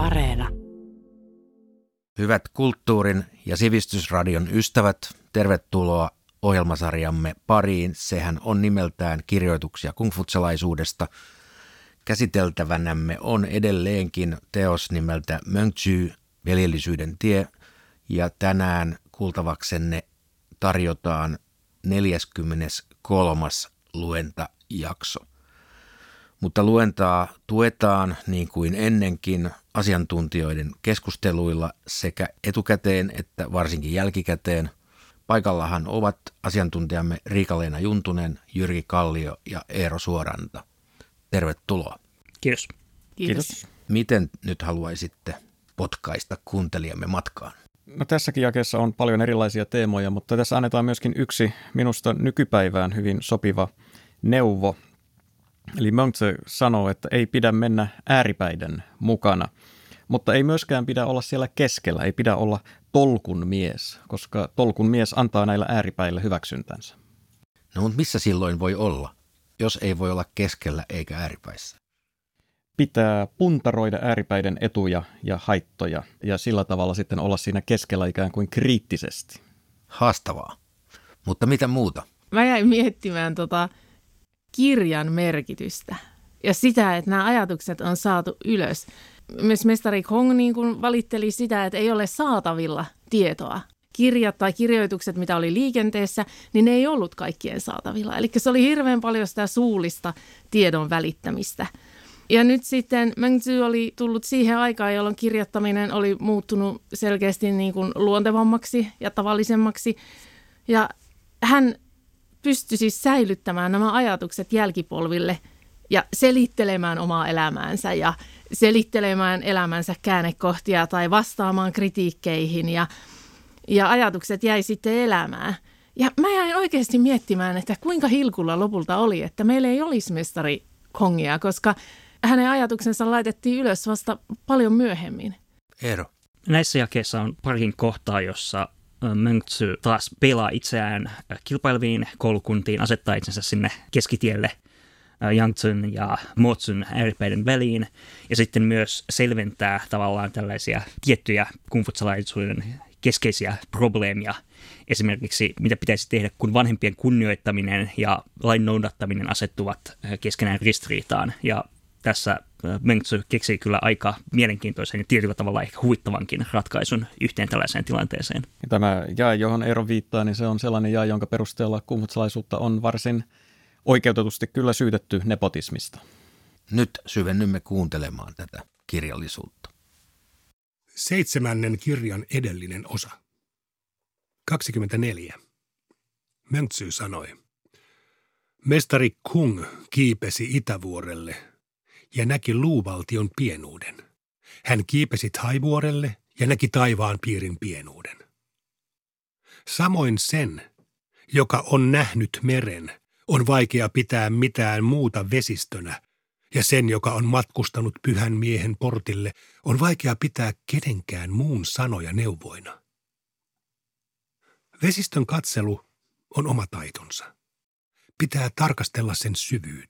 Areena. Hyvät kulttuurin ja sivistysradion ystävät, tervetuloa ohjelmasarjamme pariin. Sehän on nimeltään kirjoituksia kungfutsalaisuudesta. Käsiteltävänämme on edelleenkin teos nimeltä Mönchy, veljellisyyden tie, ja tänään kuultavaksenne tarjotaan 43. luentajakso. Mutta luentaa tuetaan niin kuin ennenkin asiantuntijoiden keskusteluilla sekä etukäteen että varsinkin jälkikäteen. Paikallahan ovat asiantuntijamme Riika-Leena Juntunen, Jyrki Kallio ja Eero Suoranta. Tervetuloa. Kiitos. Kiitos. Kiitos. Miten nyt haluaisitte potkaista kuuntelijamme matkaan? No tässäkin jakeessa on paljon erilaisia teemoja, mutta tässä annetaan myöskin yksi minusta nykypäivään hyvin sopiva neuvo. Eli Mönkse sanoo, että ei pidä mennä ääripäiden mukana, mutta ei myöskään pidä olla siellä keskellä, ei pidä olla tolkun mies, koska tolkun mies antaa näillä ääripäillä hyväksyntänsä. No mutta missä silloin voi olla, jos ei voi olla keskellä eikä ääripäissä? Pitää puntaroida ääripäiden etuja ja haittoja ja sillä tavalla sitten olla siinä keskellä ikään kuin kriittisesti. Haastavaa. Mutta mitä muuta? Mä jäin miettimään tota kirjan merkitystä ja sitä, että nämä ajatukset on saatu ylös. Myös mestari Kong niin kuin valitteli sitä, että ei ole saatavilla tietoa. Kirjat tai kirjoitukset, mitä oli liikenteessä, niin ne ei ollut kaikkien saatavilla. Eli se oli hirveän paljon sitä suullista tiedon välittämistä. Ja nyt sitten Mengzi oli tullut siihen aikaan, jolloin kirjoittaminen oli muuttunut selkeästi niin kuin luontevammaksi ja tavallisemmaksi. Ja hän pystyi siis säilyttämään nämä ajatukset jälkipolville ja selittelemään omaa elämäänsä ja selittelemään elämänsä käännekohtia tai vastaamaan kritiikkeihin ja, ja ajatukset jäi sitten elämään. Ja mä jäin oikeasti miettimään, että kuinka hilkulla lopulta oli, että meillä ei olisi mestari Kongia, koska hänen ajatuksensa laitettiin ylös vasta paljon myöhemmin. Eero. Näissä jakeissa on parikin kohtaa, jossa Mönksy taas pelaa itseään kilpaileviin koulukuntiin, asettaa itsensä sinne keskitielle Yangtsun ja Motsun ääripäiden väliin, ja sitten myös selventää tavallaan tällaisia tiettyjä kungfutsalaisuuden keskeisiä probleemia, esimerkiksi mitä pitäisi tehdä, kun vanhempien kunnioittaminen ja lain noudattaminen asettuvat keskenään ristiriitaan, ja tässä keksii kyllä aika mielenkiintoisen ja tietyllä tavalla ehkä huvittavankin ratkaisun yhteen tällaiseen tilanteeseen. Ja tämä jae, johon Eero viittaa, niin se on sellainen jae, jonka perusteella kummutsalaisuutta on varsin oikeutetusti kyllä syytetty nepotismista. Nyt syvennymme kuuntelemaan tätä kirjallisuutta. Seitsemännen kirjan edellinen osa. 24. Möntsy sanoi. Mestari Kung kiipesi Itävuorelle ja näki luuvaltion pienuuden. Hän kiipesi Taivuorelle ja näki taivaan piirin pienuuden. Samoin sen, joka on nähnyt meren, on vaikea pitää mitään muuta vesistönä, ja sen, joka on matkustanut pyhän miehen portille, on vaikea pitää kenenkään muun sanoja neuvoina. Vesistön katselu on oma taitonsa. Pitää tarkastella sen syvyyttä.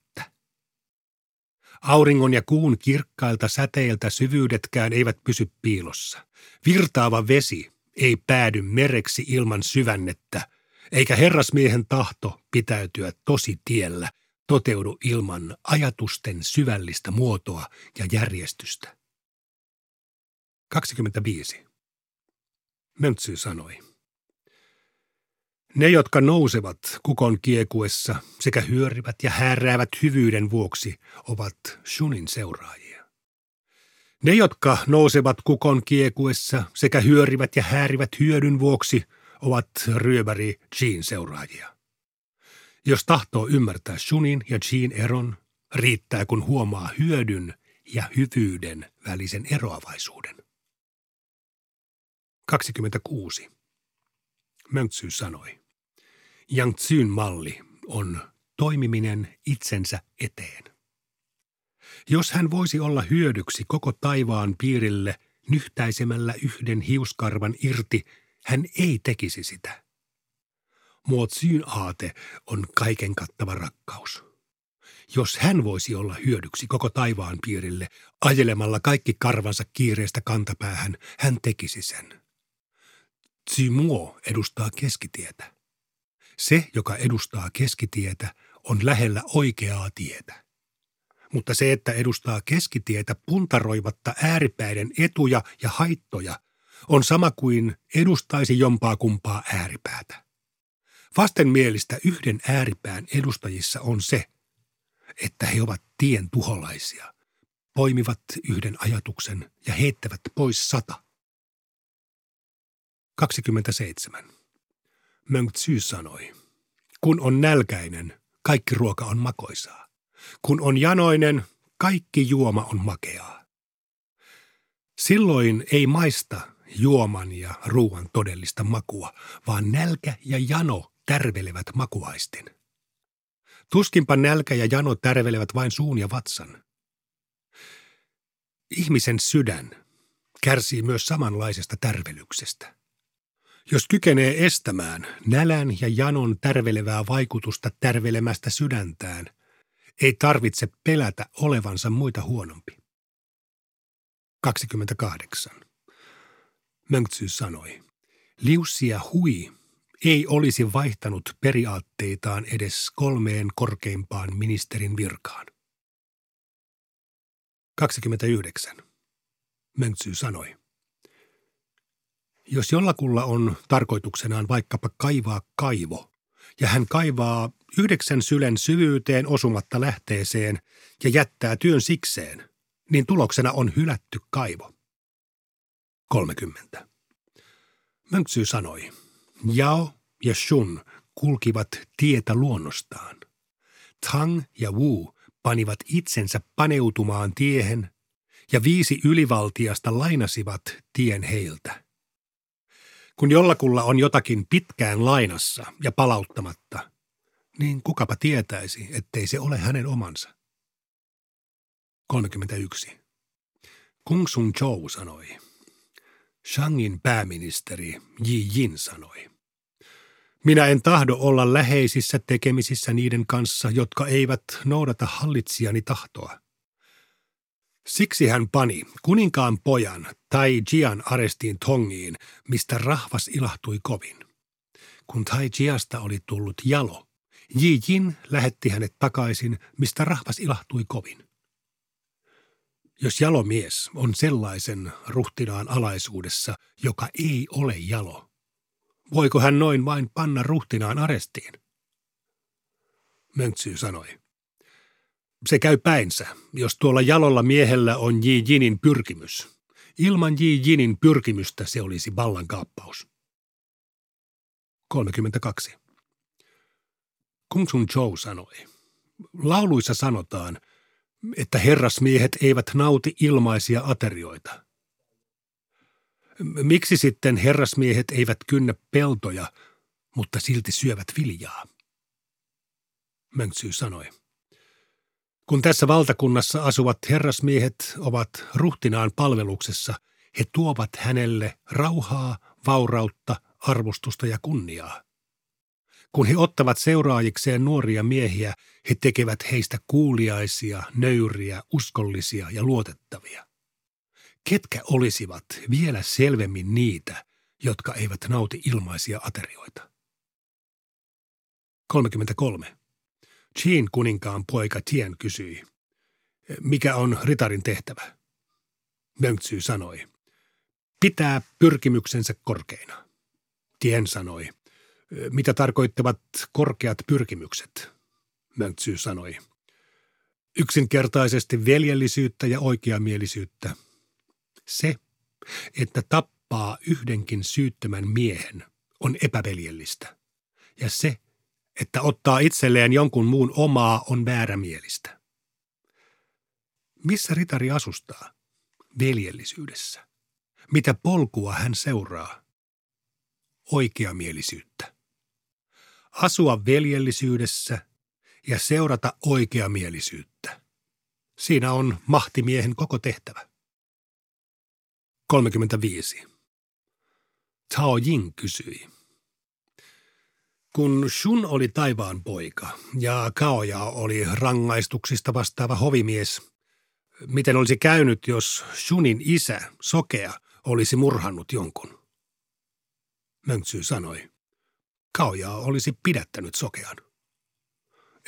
Auringon ja kuun kirkkailta säteiltä syvyydetkään eivät pysy piilossa. Virtaava vesi ei päädy mereksi ilman syvännettä, eikä herrasmiehen tahto pitäytyä tosi tiellä toteudu ilman ajatusten syvällistä muotoa ja järjestystä. 25. Möntsy sanoi. Ne, jotka nousevat kukon kiekuessa sekä hyörivät ja hääräävät hyvyyden vuoksi, ovat Shunin seuraajia. Ne, jotka nousevat kukon kiekuessa sekä hyörivät ja häärivät hyödyn vuoksi, ovat ryöväri Jean seuraajia. Jos tahtoo ymmärtää Shunin ja Jean eron, riittää kun huomaa hyödyn ja hyvyyden välisen eroavaisuuden. 26. Möntsy sanoi. Yang malli on toimiminen itsensä eteen. Jos hän voisi olla hyödyksi koko taivaan piirille nyhtäisemällä yhden hiuskarvan irti, hän ei tekisi sitä. Muotsyn aate on kaiken kattava rakkaus. jos hän voisi olla hyödyksi koko taivaan piirille, ajelemalla kaikki karvansa kiireestä kantapäähän, hän tekisi sen. Tsimuo edustaa keskitietä. Se, joka edustaa keskitietä, on lähellä oikeaa tietä. Mutta se, että edustaa keskitietä puntaroivatta ääripäiden etuja ja haittoja, on sama kuin edustaisi jompaa kumpaa ääripäätä. Vastenmielistä yhden ääripään edustajissa on se, että he ovat tien tuholaisia, poimivat yhden ajatuksen ja heittävät pois sata. 27. Mönk Tsy sanoi, kun on nälkäinen, kaikki ruoka on makoisaa. Kun on janoinen, kaikki juoma on makeaa. Silloin ei maista juoman ja ruoan todellista makua, vaan nälkä ja jano tärvelevät makuaistin. Tuskinpa nälkä ja jano tärvelevät vain suun ja vatsan. Ihmisen sydän kärsii myös samanlaisesta tärvelyksestä. Jos kykenee estämään nälän ja janon tärvelevää vaikutusta tärvelemästä sydäntään, ei tarvitse pelätä olevansa muita huonompi. 28. Mönksy sanoi, Liussia hui ei olisi vaihtanut periaatteitaan edes kolmeen korkeimpaan ministerin virkaan. 29. Mönksy sanoi, jos jollakulla on tarkoituksenaan vaikkapa kaivaa kaivo, ja hän kaivaa yhdeksän sylen syvyyteen osumatta lähteeseen ja jättää työn sikseen, niin tuloksena on hylätty kaivo. 30. Mönksy sanoi, Jao ja Shun kulkivat tietä luonnostaan. Tang ja Wu panivat itsensä paneutumaan tiehen, ja viisi ylivaltiasta lainasivat tien heiltä. Kun jollakulla on jotakin pitkään lainassa ja palauttamatta, niin kukapa tietäisi, ettei se ole hänen omansa. 31. Kung Sun Chou sanoi. Shangin pääministeri Ji Jin sanoi. Minä en tahdo olla läheisissä tekemisissä niiden kanssa, jotka eivät noudata hallitsijani tahtoa. Siksi hän pani kuninkaan pojan Tai Jian arestiin Tongiin, mistä rahvas ilahtui kovin. Kun Tai Jiasta oli tullut jalo, Ji Jin lähetti hänet takaisin, mistä rahvas ilahtui kovin. Jos jalomies on sellaisen ruhtinaan alaisuudessa, joka ei ole jalo, voiko hän noin vain panna ruhtinaan arestiin? Mönksy sanoi. Se käy päinsä, jos tuolla jalolla miehellä on Ji Jinin pyrkimys. Ilman Ji Jinin pyrkimystä se olisi vallankaappaus. 32. Kung Sun Chou sanoi. Lauluissa sanotaan, että herrasmiehet eivät nauti ilmaisia aterioita. Miksi sitten herrasmiehet eivät kynnä peltoja, mutta silti syövät viljaa? Mönksy sanoi. Kun tässä valtakunnassa asuvat herrasmiehet ovat ruhtinaan palveluksessa, he tuovat hänelle rauhaa, vaurautta, arvostusta ja kunniaa. Kun he ottavat seuraajikseen nuoria miehiä, he tekevät heistä kuuliaisia, nöyriä, uskollisia ja luotettavia. Ketkä olisivat vielä selvemmin niitä, jotka eivät nauti ilmaisia aterioita? 33. Chin kuninkaan poika Tien kysyi, mikä on ritarin tehtävä? Mönksy sanoi, pitää pyrkimyksensä korkeina. Tien sanoi, mitä tarkoittavat korkeat pyrkimykset? Mönksy sanoi, yksinkertaisesti veljellisyyttä ja oikeamielisyyttä. Se, että tappaa yhdenkin syyttömän miehen, on epäveljellistä. Ja se, että ottaa itselleen jonkun muun omaa on väärämielistä. Missä ritari asustaa? Veljellisyydessä. Mitä polkua hän seuraa? Oikeamielisyyttä. Asua veljellisyydessä ja seurata oikeamielisyyttä. Siinä on mahtimiehen koko tehtävä. 35. Tao Jing kysyi. Kun Shun oli taivaan poika ja Kaoja oli rangaistuksista vastaava hovimies, miten olisi käynyt, jos Shunin isä, Sokea, olisi murhannut jonkun? Mönksy sanoi. Kaoja olisi pidättänyt Sokean.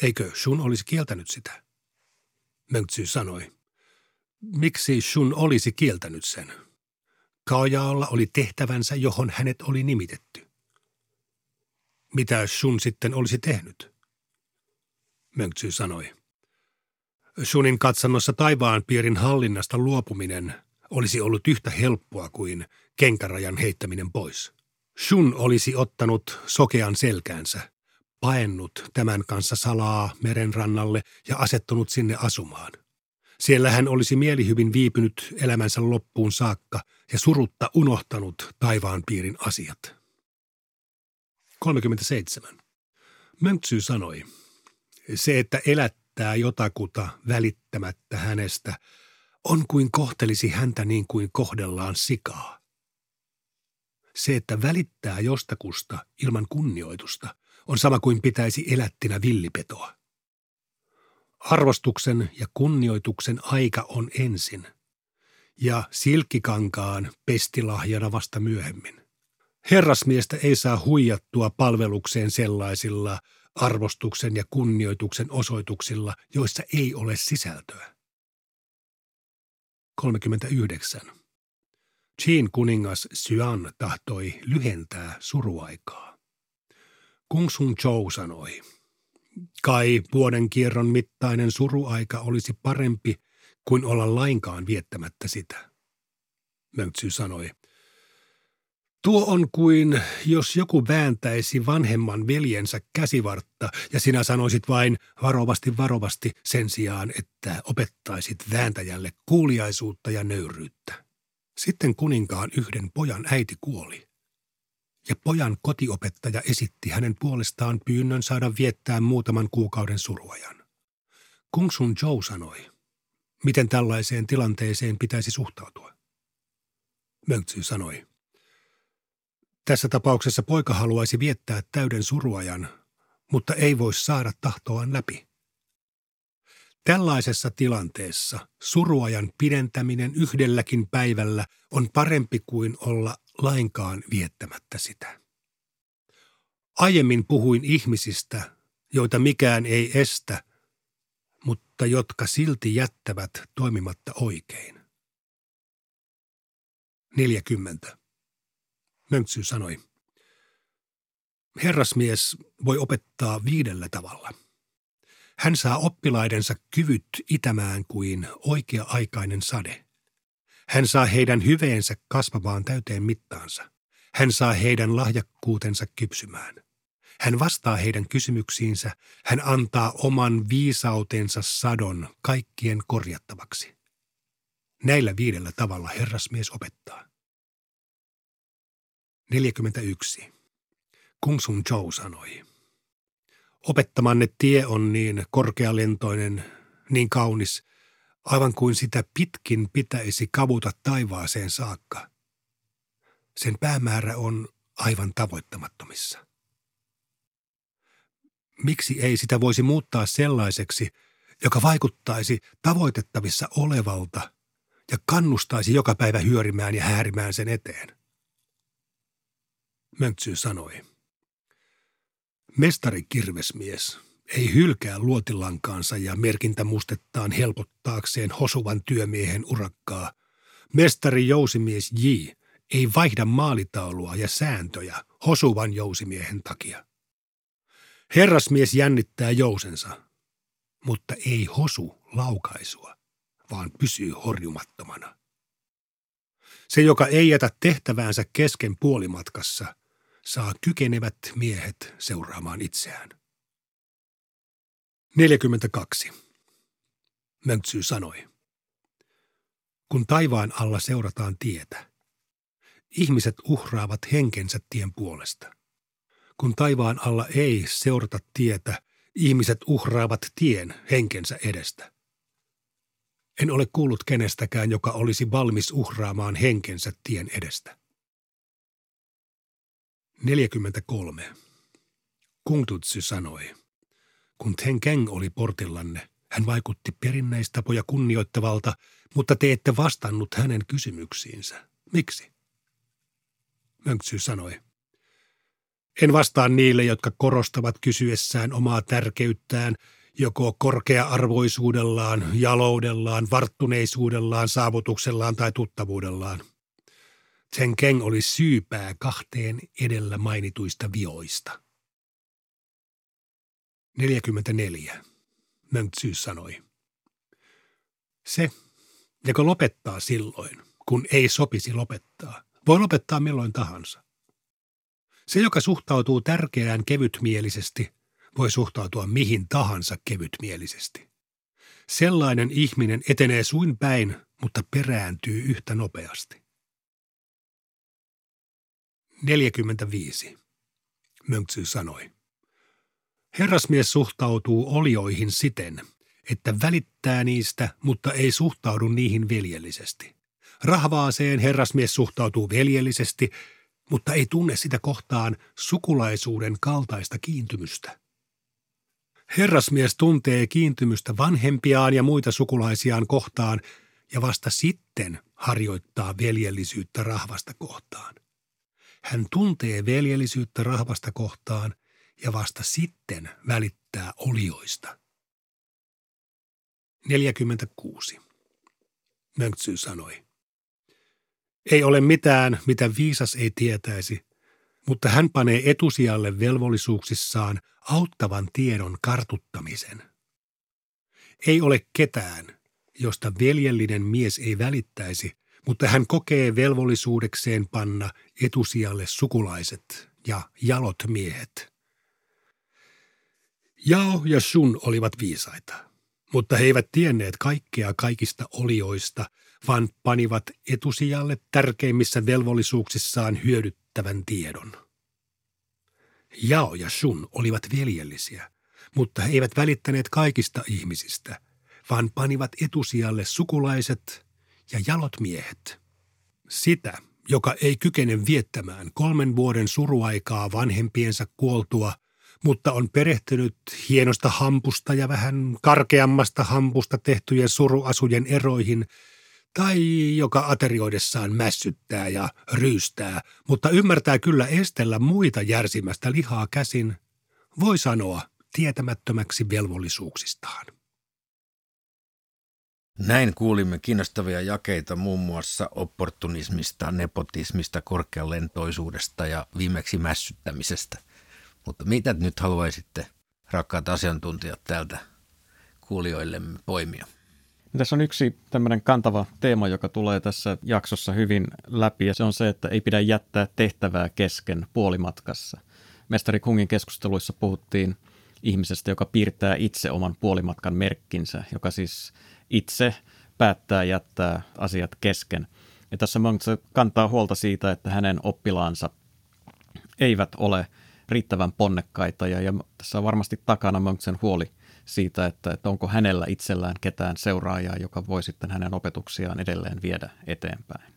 Eikö Shun olisi kieltänyt sitä? Mönksy sanoi. Miksi Shun olisi kieltänyt sen? Kaojaalla oli tehtävänsä, johon hänet oli nimitetty. Mitä Shun sitten olisi tehnyt? Mönksy sanoi. Shunin katsannossa taivaan piirin hallinnasta luopuminen olisi ollut yhtä helppoa kuin kenkärajan heittäminen pois. Shun olisi ottanut sokean selkäänsä, paennut tämän kanssa salaa merenrannalle ja asettunut sinne asumaan. Siellä hän olisi mielihyvin viipynyt elämänsä loppuun saakka ja surutta unohtanut taivaan piirin asiat. 37. Möntsy sanoi, se, että elättää jotakuta välittämättä hänestä, on kuin kohtelisi häntä niin kuin kohdellaan sikaa. Se, että välittää jostakusta ilman kunnioitusta, on sama kuin pitäisi elättinä villipetoa. Arvostuksen ja kunnioituksen aika on ensin, ja silkkikankaan pestilahjana vasta myöhemmin. Herrasmiestä ei saa huijattua palvelukseen sellaisilla arvostuksen ja kunnioituksen osoituksilla, joissa ei ole sisältöä. 39. Chin kuningas Syan tahtoi lyhentää suruaikaa. Kung Sun Chou sanoi, kai vuoden kierron mittainen suruaika olisi parempi kuin olla lainkaan viettämättä sitä. Mönksy sanoi, Tuo on kuin jos joku vääntäisi vanhemman veljensä käsivartta ja sinä sanoisit vain varovasti varovasti sen sijaan, että opettaisit vääntäjälle kuuliaisuutta ja nöyryyttä. Sitten kuninkaan yhden pojan äiti kuoli. Ja pojan kotiopettaja esitti hänen puolestaan pyynnön saada viettää muutaman kuukauden suruajan. Kung Sun Zhou sanoi, miten tällaiseen tilanteeseen pitäisi suhtautua. Mönksy sanoi, tässä tapauksessa poika haluaisi viettää täyden suruajan, mutta ei voi saada tahtoaan läpi. Tällaisessa tilanteessa suruajan pidentäminen yhdelläkin päivällä on parempi kuin olla lainkaan viettämättä sitä. Aiemmin puhuin ihmisistä, joita mikään ei estä, mutta jotka silti jättävät toimimatta oikein. 40. Mönksy sanoi. Herrasmies voi opettaa viidellä tavalla. Hän saa oppilaidensa kyvyt itämään kuin oikea-aikainen sade. Hän saa heidän hyveensä kasvamaan täyteen mittaansa. Hän saa heidän lahjakkuutensa kypsymään. Hän vastaa heidän kysymyksiinsä. Hän antaa oman viisautensa sadon kaikkien korjattavaksi. Näillä viidellä tavalla herrasmies opettaa. 41. Kung Sun Zhou sanoi. Opettamanne tie on niin korkealentoinen, niin kaunis, aivan kuin sitä pitkin pitäisi kavuta taivaaseen saakka. Sen päämäärä on aivan tavoittamattomissa. Miksi ei sitä voisi muuttaa sellaiseksi, joka vaikuttaisi tavoitettavissa olevalta ja kannustaisi joka päivä hyörimään ja häärimään sen eteen? Mönksy sanoi. Mestari kirvesmies ei hylkää luotilankaansa ja merkintämustettaan helpottaakseen hosuvan työmiehen urakkaa. Mestari jousimies J ei vaihda maalitaulua ja sääntöjä hosuvan jousimiehen takia. Herrasmies jännittää jousensa, mutta ei hosu laukaisua, vaan pysyy horjumattomana. Se, joka ei jätä tehtäväänsä kesken puolimatkassa – saa kykenevät miehet seuraamaan itseään. 42. Möntsy sanoi. Kun taivaan alla seurataan tietä, ihmiset uhraavat henkensä tien puolesta. Kun taivaan alla ei seurata tietä, ihmiset uhraavat tien henkensä edestä. En ole kuullut kenestäkään, joka olisi valmis uhraamaan henkensä tien edestä. 43. Kungtutsu sanoi, kun Keng oli portillanne, hän vaikutti perinneistapoja kunnioittavalta, mutta te ette vastannut hänen kysymyksiinsä. Miksi? Mönksy sanoi. En vastaa niille, jotka korostavat kysyessään omaa tärkeyttään joko korkea-arvoisuudellaan, jaloudellaan, varttuneisuudellaan, saavutuksellaan tai tuttavuudellaan. Chen Keng oli syypää kahteen edellä mainituista vioista. 44. Mönksy sanoi. Se, joka lopettaa silloin, kun ei sopisi lopettaa, voi lopettaa milloin tahansa. Se, joka suhtautuu tärkeään kevytmielisesti, voi suhtautua mihin tahansa kevytmielisesti. Sellainen ihminen etenee suin päin, mutta perääntyy yhtä nopeasti. 45. Mönksy sanoi. Herrasmies suhtautuu olioihin siten, että välittää niistä, mutta ei suhtaudu niihin veljellisesti. Rahvaaseen herrasmies suhtautuu veljellisesti, mutta ei tunne sitä kohtaan sukulaisuuden kaltaista kiintymystä. Herrasmies tuntee kiintymystä vanhempiaan ja muita sukulaisiaan kohtaan ja vasta sitten harjoittaa veljellisyyttä rahvasta kohtaan. Hän tuntee veljellisyyttä rahvasta kohtaan ja vasta sitten välittää olioista. 46. Mönksy sanoi. Ei ole mitään, mitä viisas ei tietäisi, mutta hän panee etusijalle velvollisuuksissaan auttavan tiedon kartuttamisen. Ei ole ketään, josta veljellinen mies ei välittäisi, mutta hän kokee velvollisuudekseen panna etusijalle sukulaiset ja jalot miehet. Jao ja Sun olivat viisaita, mutta he eivät tienneet kaikkea kaikista olioista, vaan panivat etusijalle tärkeimmissä velvollisuuksissaan hyödyttävän tiedon. Jao ja Sun olivat veljellisiä, mutta he eivät välittäneet kaikista ihmisistä, vaan panivat etusijalle sukulaiset ja jalot miehet. Sitä, joka ei kykene viettämään kolmen vuoden suruaikaa vanhempiensa kuoltua, mutta on perehtynyt hienosta hampusta ja vähän karkeammasta hampusta tehtyjen suruasujen eroihin, tai joka aterioidessaan mässyttää ja ryystää, mutta ymmärtää kyllä estellä muita järsimästä lihaa käsin, voi sanoa tietämättömäksi velvollisuuksistaan. Näin kuulimme kiinnostavia jakeita muun muassa opportunismista, nepotismista, korkealentoisuudesta ja viimeksi mässyttämisestä. Mutta mitä nyt haluaisitte, rakkaat asiantuntijat, täältä kuulijoillemme poimia? Tässä on yksi tämmöinen kantava teema, joka tulee tässä jaksossa hyvin läpi, ja se on se, että ei pidä jättää tehtävää kesken puolimatkassa. Mestari Kungin keskusteluissa puhuttiin ihmisestä, joka piirtää itse oman puolimatkan merkkinsä, joka siis itse päättää jättää asiat kesken. Ja tässä Mönchse kantaa huolta siitä, että hänen oppilaansa eivät ole riittävän ponnekkaita ja, ja tässä on varmasti takana Mönchsen huoli siitä, että, että onko hänellä itsellään ketään seuraajaa, joka voi sitten hänen opetuksiaan edelleen viedä eteenpäin.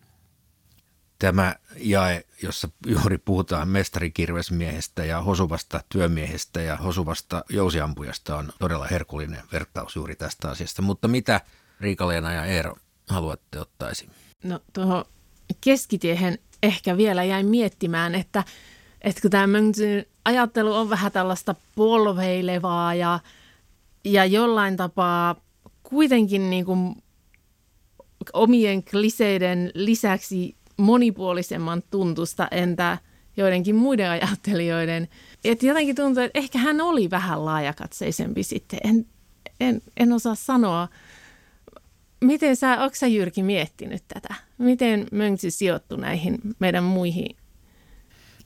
Tämä jae, jossa juuri puhutaan mestarikirvesmiehestä ja hosuvasta työmiehestä ja hosuvasta jousiampujasta on todella herkullinen vertaus juuri tästä asiasta. Mutta mitä Riikaleena ja Eero haluatte ottaa esiin? No tuohon keskitiehen ehkä vielä jäin miettimään, että, että kun tämä ajattelu on vähän tällaista polveilevaa ja, ja jollain tapaa kuitenkin niin kuin omien kliseiden lisäksi monipuolisemman tuntusta entä joidenkin muiden ajattelijoiden. Että jotenkin tuntuu, että ehkä hän oli vähän laajakatseisempi sitten. En, en, en osaa sanoa. Miten sä, onko sä Jyrki miettinyt tätä? Miten Mönksy sijoittui näihin meidän muihin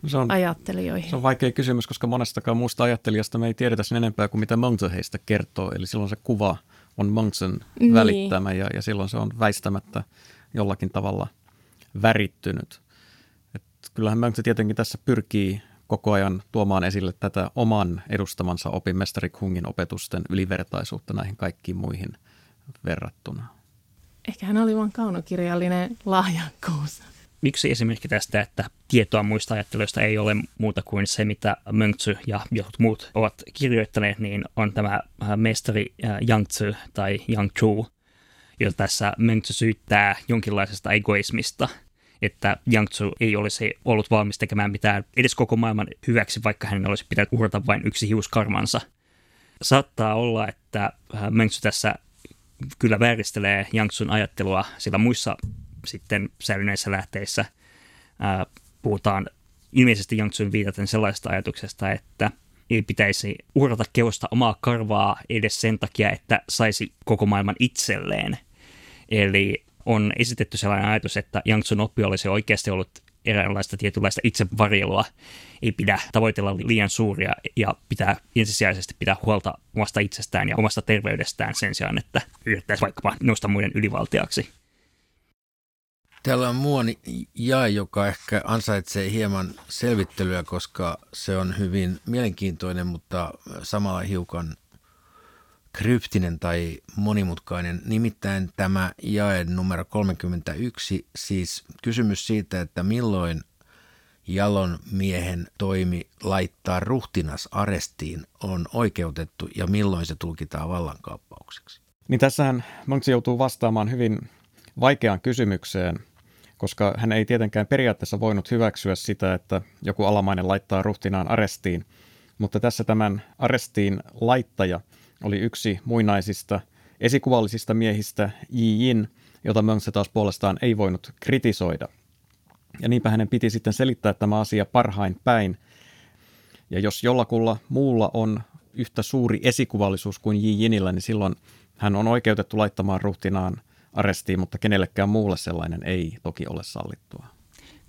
no se on, ajattelijoihin? Se on vaikea kysymys, koska monestakaan muusta ajattelijasta me ei tiedetä sen enempää kuin mitä Mönksy heistä kertoo. Eli silloin se kuva on Mönksen niin. välittämä ja, ja silloin se on väistämättä jollakin tavalla – värittynyt. Et kyllähän Mönksä tietenkin tässä pyrkii koko ajan tuomaan esille tätä oman edustamansa opin mestari Kungin opetusten ylivertaisuutta näihin kaikkiin muihin verrattuna. Ehkä hän oli vain kaunokirjallinen lahjakkuus. yksi esimerkki tästä, että tietoa muista ajattelijoista ei ole muuta kuin se, mitä Mönksy ja jotkut muut ovat kirjoittaneet, niin on tämä äh, mestari äh, Yang Tzu tai Yang Chu, jota tässä Mönksy syyttää jonkinlaisesta egoismista, että Yang Tzu ei olisi ollut valmis tekemään mitään edes koko maailman hyväksi, vaikka hän olisi pitänyt uhrata vain yksi hiuskarmansa. Saattaa olla, että äh, Mönksy tässä kyllä vääristelee Yang ajattelua, sillä muissa sitten säilyneissä lähteissä ää, puhutaan ilmeisesti Yang viitaten sellaisesta ajatuksesta, että ei pitäisi uhrata keosta omaa karvaa edes sen takia, että saisi koko maailman itselleen. Eli on esitetty sellainen ajatus, että Yang oppi olisi oikeasti ollut eräänlaista tietynlaista itsevarjelua. Ei pidä tavoitella liian suuria ja pitää ensisijaisesti pitää huolta omasta itsestään ja omasta terveydestään sen sijaan, että yrittäisi vaikkapa nousta muiden ylivaltiaksi. Täällä on muoni jae, joka ehkä ansaitsee hieman selvittelyä, koska se on hyvin mielenkiintoinen, mutta samalla hiukan kryptinen tai monimutkainen. Nimittäin tämä jae numero 31, siis kysymys siitä, että milloin Jalon miehen toimi laittaa ruhtinas arestiin on oikeutettu ja milloin se tulkitaan vallankaappaukseksi? Niin tässähän Monksi joutuu vastaamaan hyvin vaikeaan kysymykseen – koska hän ei tietenkään periaatteessa voinut hyväksyä sitä, että joku alamainen laittaa ruhtinaan arestiin. Mutta tässä tämän arestiin laittaja oli yksi muinaisista esikuvallisista miehistä Yi Yin, jota Mönse taas puolestaan ei voinut kritisoida. Ja niinpä hänen piti sitten selittää tämä asia parhain päin. Ja jos jollakulla muulla on yhtä suuri esikuvallisuus kuin Yi Yinillä, niin silloin hän on oikeutettu laittamaan ruhtinaan arestiin, mutta kenellekään muulle sellainen ei toki ole sallittua.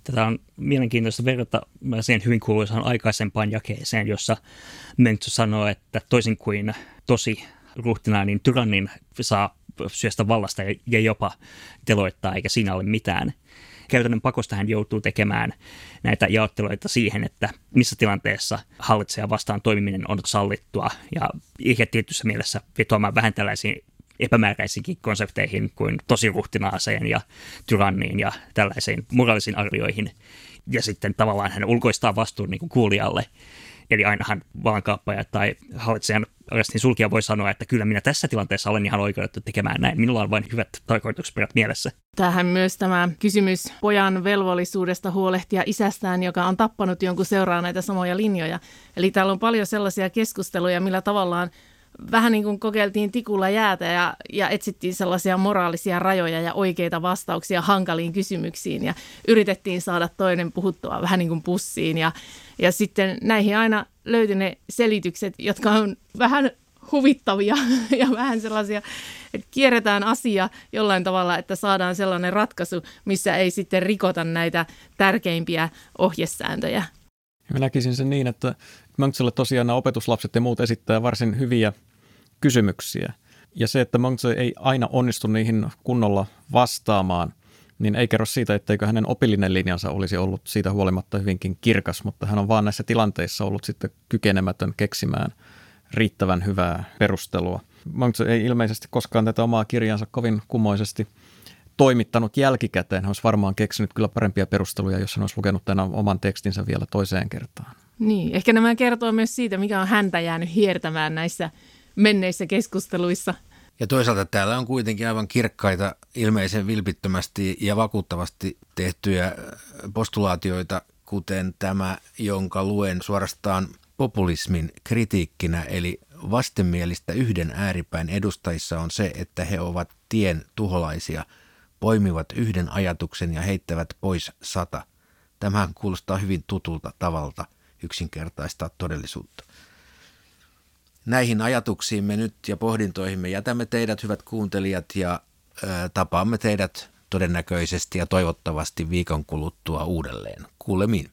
Tätä on mielenkiintoista verrata siihen hyvin kuuluisaan aikaisempaan jakeeseen, jossa Mentsy sanoo, että toisin kuin tosi ruhtinaan, niin tyrannin saa syöstä vallasta ja jopa teloittaa, eikä siinä ole mitään. Käytännön pakosta hän joutuu tekemään näitä jaotteluita siihen, että missä tilanteessa hallitsija vastaan toimiminen on sallittua ja ehkä tietyssä mielessä vetoamaan vähän tällaisiin epämääräisiinkin konsepteihin kuin tosiruhtinaaseen ja tyranniin ja tällaisiin moraalisiin arvioihin. Ja sitten tavallaan hän ulkoistaa vastuun niin kuulijalle. Eli ainahan vaankaappaja tai hallitsijan arestin sulkija voi sanoa, että kyllä minä tässä tilanteessa olen ihan oikeutettu tekemään näin. Minulla on vain hyvät tarkoitusperät mielessä. Tähän myös tämä kysymys pojan velvollisuudesta huolehtia isästään, joka on tappanut jonkun seuraa näitä samoja linjoja. Eli täällä on paljon sellaisia keskusteluja, millä tavallaan vähän niin kuin kokeiltiin tikulla jäätä ja, ja etsittiin sellaisia moraalisia rajoja ja oikeita vastauksia hankaliin kysymyksiin ja yritettiin saada toinen puhuttua vähän niin kuin pussiin ja, ja sitten näihin aina löytyi ne selitykset, jotka on vähän huvittavia ja vähän sellaisia, että kierretään asia jollain tavalla, että saadaan sellainen ratkaisu, missä ei sitten rikota näitä tärkeimpiä ohjesääntöjä. Mä näkisin sen niin, että Mönkselle tosiaan nämä opetuslapset ja muut esittää varsin hyviä kysymyksiä. Ja se, että Mönksö ei aina onnistu niihin kunnolla vastaamaan, niin ei kerro siitä, etteikö hänen opillinen linjansa olisi ollut siitä huolimatta hyvinkin kirkas, mutta hän on vaan näissä tilanteissa ollut sitten kykenemätön keksimään riittävän hyvää perustelua. Mönksö ei ilmeisesti koskaan tätä omaa kirjansa kovin kummoisesti toimittanut jälkikäteen. Hän olisi varmaan keksinyt kyllä parempia perusteluja, jos hän olisi lukenut tämän oman tekstinsä vielä toiseen kertaan. Niin, ehkä nämä kertoo myös siitä, mikä on häntä jäänyt hiertämään näissä menneissä keskusteluissa. Ja toisaalta täällä on kuitenkin aivan kirkkaita, ilmeisen vilpittömästi ja vakuuttavasti tehtyjä postulaatioita, kuten tämä, jonka luen suorastaan populismin kritiikkinä, eli vastenmielistä yhden ääripäin edustajissa on se, että he ovat tien tuholaisia, poimivat yhden ajatuksen ja heittävät pois sata. Tämähän kuulostaa hyvin tutulta tavalta yksinkertaistaa todellisuutta. Näihin ajatuksiin me nyt ja pohdintoihin me jätämme teidät, hyvät kuuntelijat, ja tapaamme teidät todennäköisesti ja toivottavasti viikon kuluttua uudelleen. Kuulemiin.